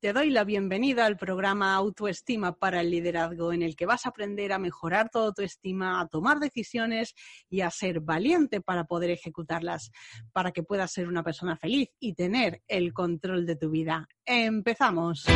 Te doy la bienvenida al programa Autoestima para el Liderazgo, en el que vas a aprender a mejorar tu autoestima, a tomar decisiones y a ser valiente para poder ejecutarlas, para que puedas ser una persona feliz y tener el control de tu vida. Empezamos.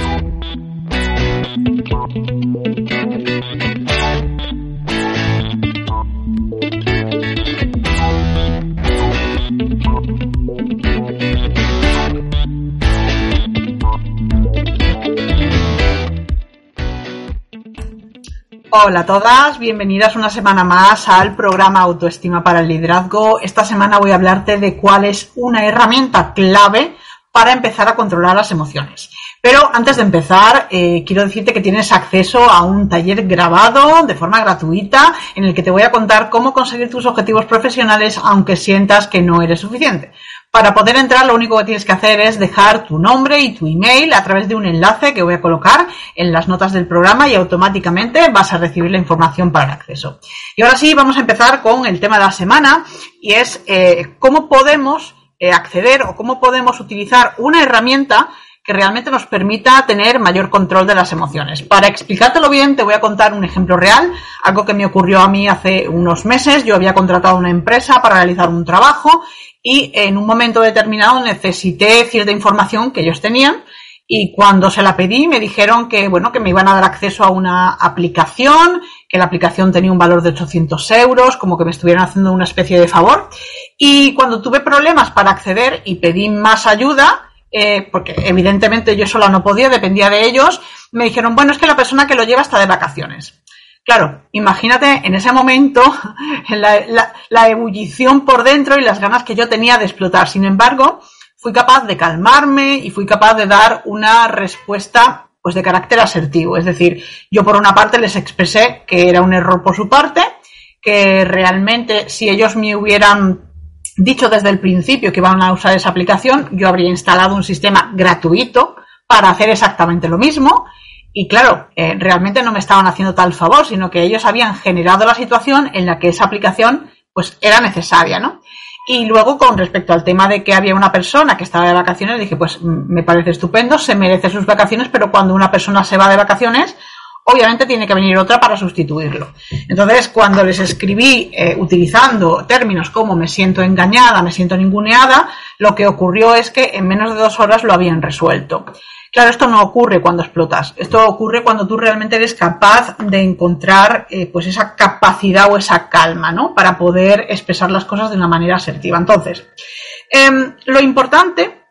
Hola a todas, bienvenidas una semana más al programa Autoestima para el Liderazgo. Esta semana voy a hablarte de cuál es una herramienta clave para empezar a controlar las emociones. Pero antes de empezar, eh, quiero decirte que tienes acceso a un taller grabado de forma gratuita en el que te voy a contar cómo conseguir tus objetivos profesionales aunque sientas que no eres suficiente. Para poder entrar lo único que tienes que hacer es dejar tu nombre y tu email a través de un enlace que voy a colocar en las notas del programa y automáticamente vas a recibir la información para el acceso. Y ahora sí, vamos a empezar con el tema de la semana y es eh, cómo podemos eh, acceder o cómo podemos utilizar una herramienta que realmente nos permita tener mayor control de las emociones. Para explicártelo bien, te voy a contar un ejemplo real, algo que me ocurrió a mí hace unos meses. Yo había contratado una empresa para realizar un trabajo y en un momento determinado necesité cierta información que ellos tenían y cuando se la pedí me dijeron que bueno que me iban a dar acceso a una aplicación que la aplicación tenía un valor de 800 euros como que me estuvieran haciendo una especie de favor y cuando tuve problemas para acceder y pedí más ayuda eh, porque evidentemente yo sola no podía dependía de ellos me dijeron bueno es que la persona que lo lleva está de vacaciones Claro, imagínate en ese momento la, ebullición por dentro y las ganas que yo tenía de explotar. Sin embargo, fui capaz de calmarme y fui capaz de dar una respuesta pues de carácter asertivo. Es decir, yo por una parte les expresé que era un error por su parte, que realmente si ellos me hubieran dicho desde el principio que iban a usar esa aplicación, yo habría instalado un sistema gratuito para hacer exactamente lo mismo y claro, eh, realmente no me estaban haciendo tal favor, sino que ellos habían generado la situación en la que esa aplicación pues era necesaria, ¿no? Y luego con respecto al tema de que había una persona que estaba de vacaciones, dije, pues me parece estupendo, se merece sus vacaciones, pero cuando una persona se va de vacaciones, obviamente tiene que venir otra para sustituirlo. Entonces, cuando les escribí eh, utilizando términos como me siento engañada, me siento ninguneada, lo que ocurrió es que en menos de dos horas lo habían resuelto. Claro, esto no ocurre cuando explotas. Esto ocurre cuando tú realmente eres capaz de encontrar eh, pues esa capacidad o esa calma, ¿no? Para poder expresar las cosas de una manera asertiva. Entonces, em, lo importante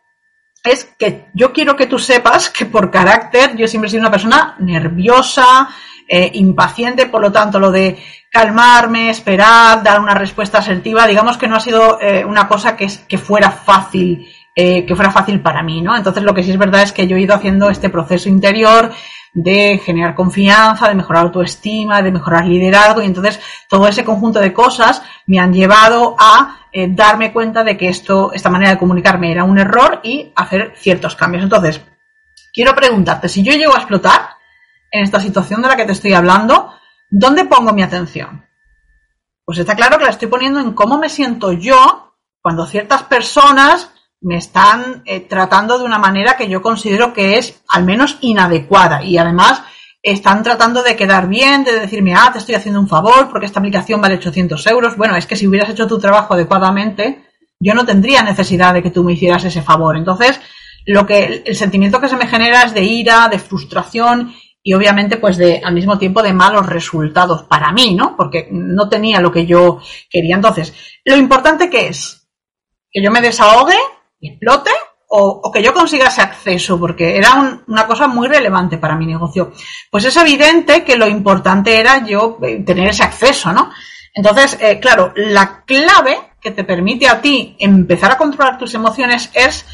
es que yo quiero que tú sepas que por carácter yo siempre he sido una persona nerviosa, eh, impaciente, por lo tanto lo de calmarme, esperar, dar una respuesta asertiva, digamos que no ha sido eh, una cosa que, que fuera fácil eh, que fuera fácil para mí, ¿no? Entonces lo que sí es verdad es que yo he ido haciendo este proceso interior de generar confianza, de mejorar autoestima, de mejorar liderazgo y entonces todo ese conjunto de cosas me han llevado a eh, darme cuenta de que esto, esta manera de comunicarme era un error y hacer ciertos cambios. Entonces, quiero preguntarte, si yo llego a explotar en esta situación de la que te estoy hablando, ¿dónde pongo mi atención? Pues está claro que la estoy poniendo en cómo me siento yo cuando ciertas personas me están eh, tratando de una manera que yo considero que es al menos inadecuada y además están tratando de quedar bien, de decirme, ah, te estoy haciendo un favor porque esta aplicación vale 800 euros. Bueno, es que si hubieras hecho tu trabajo adecuadamente, yo no tendría necesidad de que tú me hicieras ese favor. Entonces, lo que el sentimiento que se me genera es de ira, de frustración y obviamente pues de al mismo tiempo de malos resultados para mí, ¿no? Porque no tenía lo que yo quería. Entonces, lo importante que es que yo me desahogue, explote o, que yo consiga ese acceso, porque era una cosa muy relevante para mi negocio. Pues es evidente que lo importante era yo eh, tener ese acceso, ¿no? Entonces, eh, claro, la clave que te permite a ti empezar a controlar tus emociones es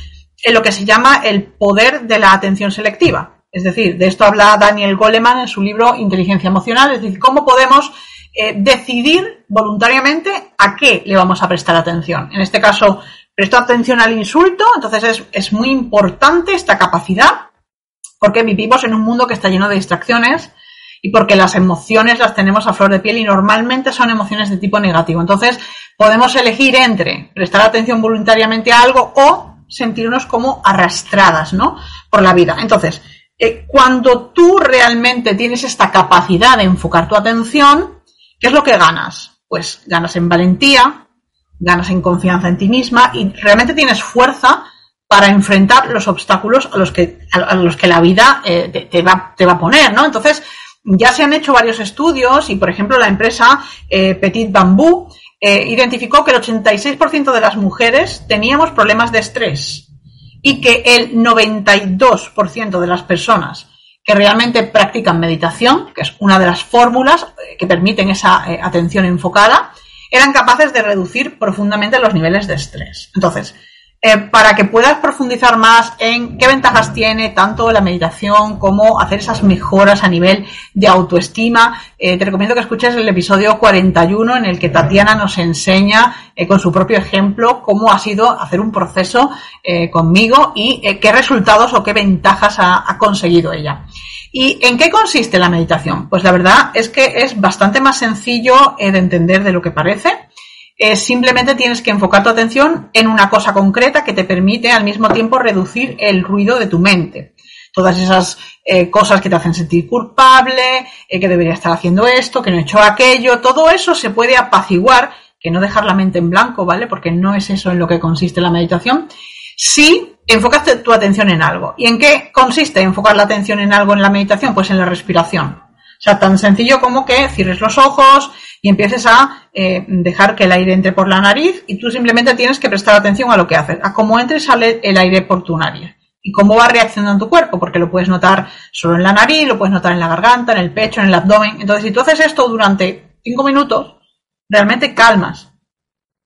en lo que se llama el poder de la atención selectiva. Es decir, de esto habla Daniel Goleman en su libro Inteligencia Emocional, es decir, cómo podemos eh, decidir voluntariamente a qué le vamos a prestar atención. En este caso, Presto atención al insulto, entonces es, muy importante esta capacidad, porque vivimos en un mundo que está lleno de distracciones y porque las emociones las tenemos a flor de piel y normalmente son emociones de tipo negativo. Entonces podemos elegir entre prestar atención voluntariamente a algo o sentirnos como arrastradas, ¿no? por la vida. Entonces, eh, cuando tú realmente tienes esta capacidad de enfocar tu atención, ¿qué es lo que ganas? Pues ganas en valentía, ganas en confianza en ti misma y realmente tienes fuerza para enfrentar los obstáculos a los que, a los que la vida eh, te, va, te va a poner, ¿no? Entonces, ya se han hecho varios estudios y, por ejemplo, la empresa eh, Petit Bambú eh, identificó que el 86% de las mujeres teníamos problemas de estrés y que el 92% de las personas que realmente practican meditación, que es una de las fórmulas que permiten esa atención enfocada, eran capaces de reducir profundamente los niveles de estrés. Entonces, eh, para que puedas profundizar más en qué ventajas tiene tanto la meditación como hacer esas mejoras a nivel de autoestima, eh, te recomiendo que escuches el episodio 41 en el que Tatiana nos enseña eh, con su propio ejemplo cómo ha sido hacer un proceso conmigo y qué resultados o qué ventajas ha conseguido ella. ¿Y en qué consiste la meditación? Pues la verdad es que es bastante más sencillo de entender de lo que parece simplemente tienes que enfocar tu atención en una cosa concreta que te permite al mismo tiempo reducir el ruido de tu mente. Todas esas eh, cosas que te hacen sentir culpable, eh, que debería estar haciendo esto, que no he hecho aquello, todo eso se puede apaciguar, que no dejar la mente en blanco, ¿vale? Porque no es eso en lo que consiste la meditación. Si enfocas tu atención en algo. ¿Y en qué consiste enfocar la atención en algo en la meditación? Pues en la respiración. O sea, tan sencillo como que cierres los ojos y empieces a eh, dejar que el aire entre por la nariz y tú simplemente tienes que prestar atención a lo que haces, a cómo entre y sale el aire por tu nariz y cómo va reaccionando tu cuerpo, porque lo puedes notar solo en la nariz, lo puedes notar en la garganta, en el pecho, en el abdomen. Entonces, si tú haces esto durante cinco minutos, realmente calmas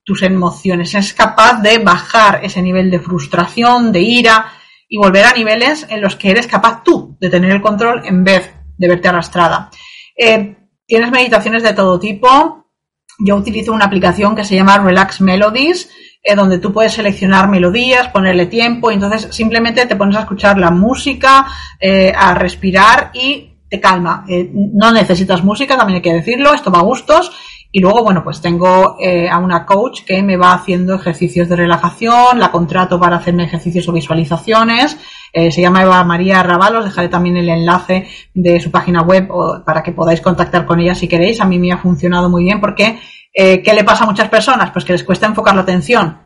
tus emociones, es capaz de bajar ese nivel de frustración, de ira y volver a niveles en los que eres capaz tú de tener el control en vez de verte arrastrada. Eh, tienes meditaciones de todo tipo. Yo utilizo una aplicación que se llama Relax Melodies, eh, donde tú puedes seleccionar melodías, ponerle tiempo, y entonces simplemente te pones a escuchar la música, eh, a respirar y te calma. no necesitas música, también hay que decirlo, esto va a gustos. Y luego, bueno, pues tengo a una coach que me va haciendo ejercicios de relajación, la contrato para hacerme ejercicios o visualizaciones eh, se llama Eva María Rabalos, dejaré también el enlace de su página web para que podáis contactar con ella si queréis. A mí me ha funcionado muy bien porque, eh, ¿qué le pasa a muchas personas? Pues que les cuesta enfocar la atención.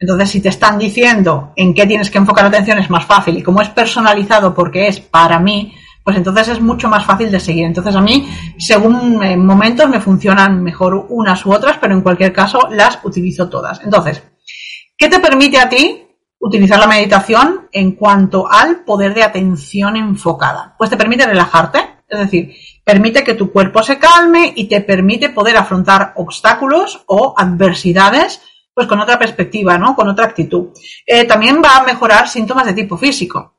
Entonces, si te están diciendo en qué tienes que enfocar la atención, es más fácil. Y como es personalizado porque es para mí, pues entonces es mucho más fácil de seguir. Entonces a mí, según eh, momentos, me funcionan mejor unas u otras, pero en cualquier caso las utilizo todas. Entonces, ¿qué te permite a ti utilizar la meditación en cuanto al poder de atención enfocada. Pues te permite relajarte, es decir, permite que tu cuerpo se calme y te permite poder afrontar obstáculos o adversidades pues con otra perspectiva, ¿no? Con otra actitud. Eh, también va a mejorar síntomas de tipo físico.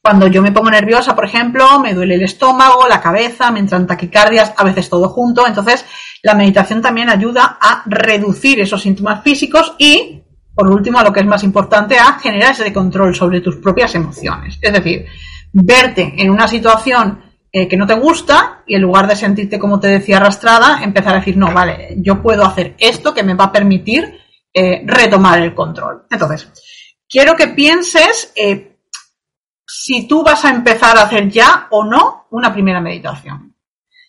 Cuando yo me pongo nerviosa, por ejemplo, me duele el estómago, la cabeza, me entran taquicardias, a veces todo junto. Entonces, la meditación también ayuda a reducir esos síntomas físicos y por último, a lo que es más importante, a generar ese control sobre tus propias emociones. Es decir, verte en una situación eh, que no te gusta y en lugar de sentirte, como te decía, arrastrada, empezar a decir, no, vale, yo puedo hacer esto que me va a permitir eh, retomar el control. Entonces, quiero que pienses eh, si tú vas a empezar a hacer ya o no una primera meditación.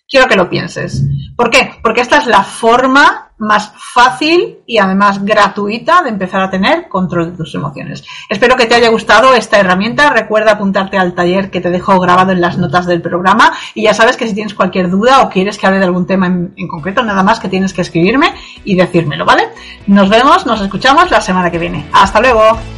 Quiero que lo pienses. ¿Por qué? Porque esta es la forma más fácil y además gratuita de empezar a tener control de tus emociones. Espero que te haya gustado esta herramienta. Recuerda apuntarte al taller que te dejo grabado en las notas del programa y ya sabes que si tienes cualquier duda o quieres que hable de algún tema en, en concreto, nada más que tienes que escribirme y decírmelo, ¿vale? Nos vemos, nos escuchamos la semana que viene. Hasta luego.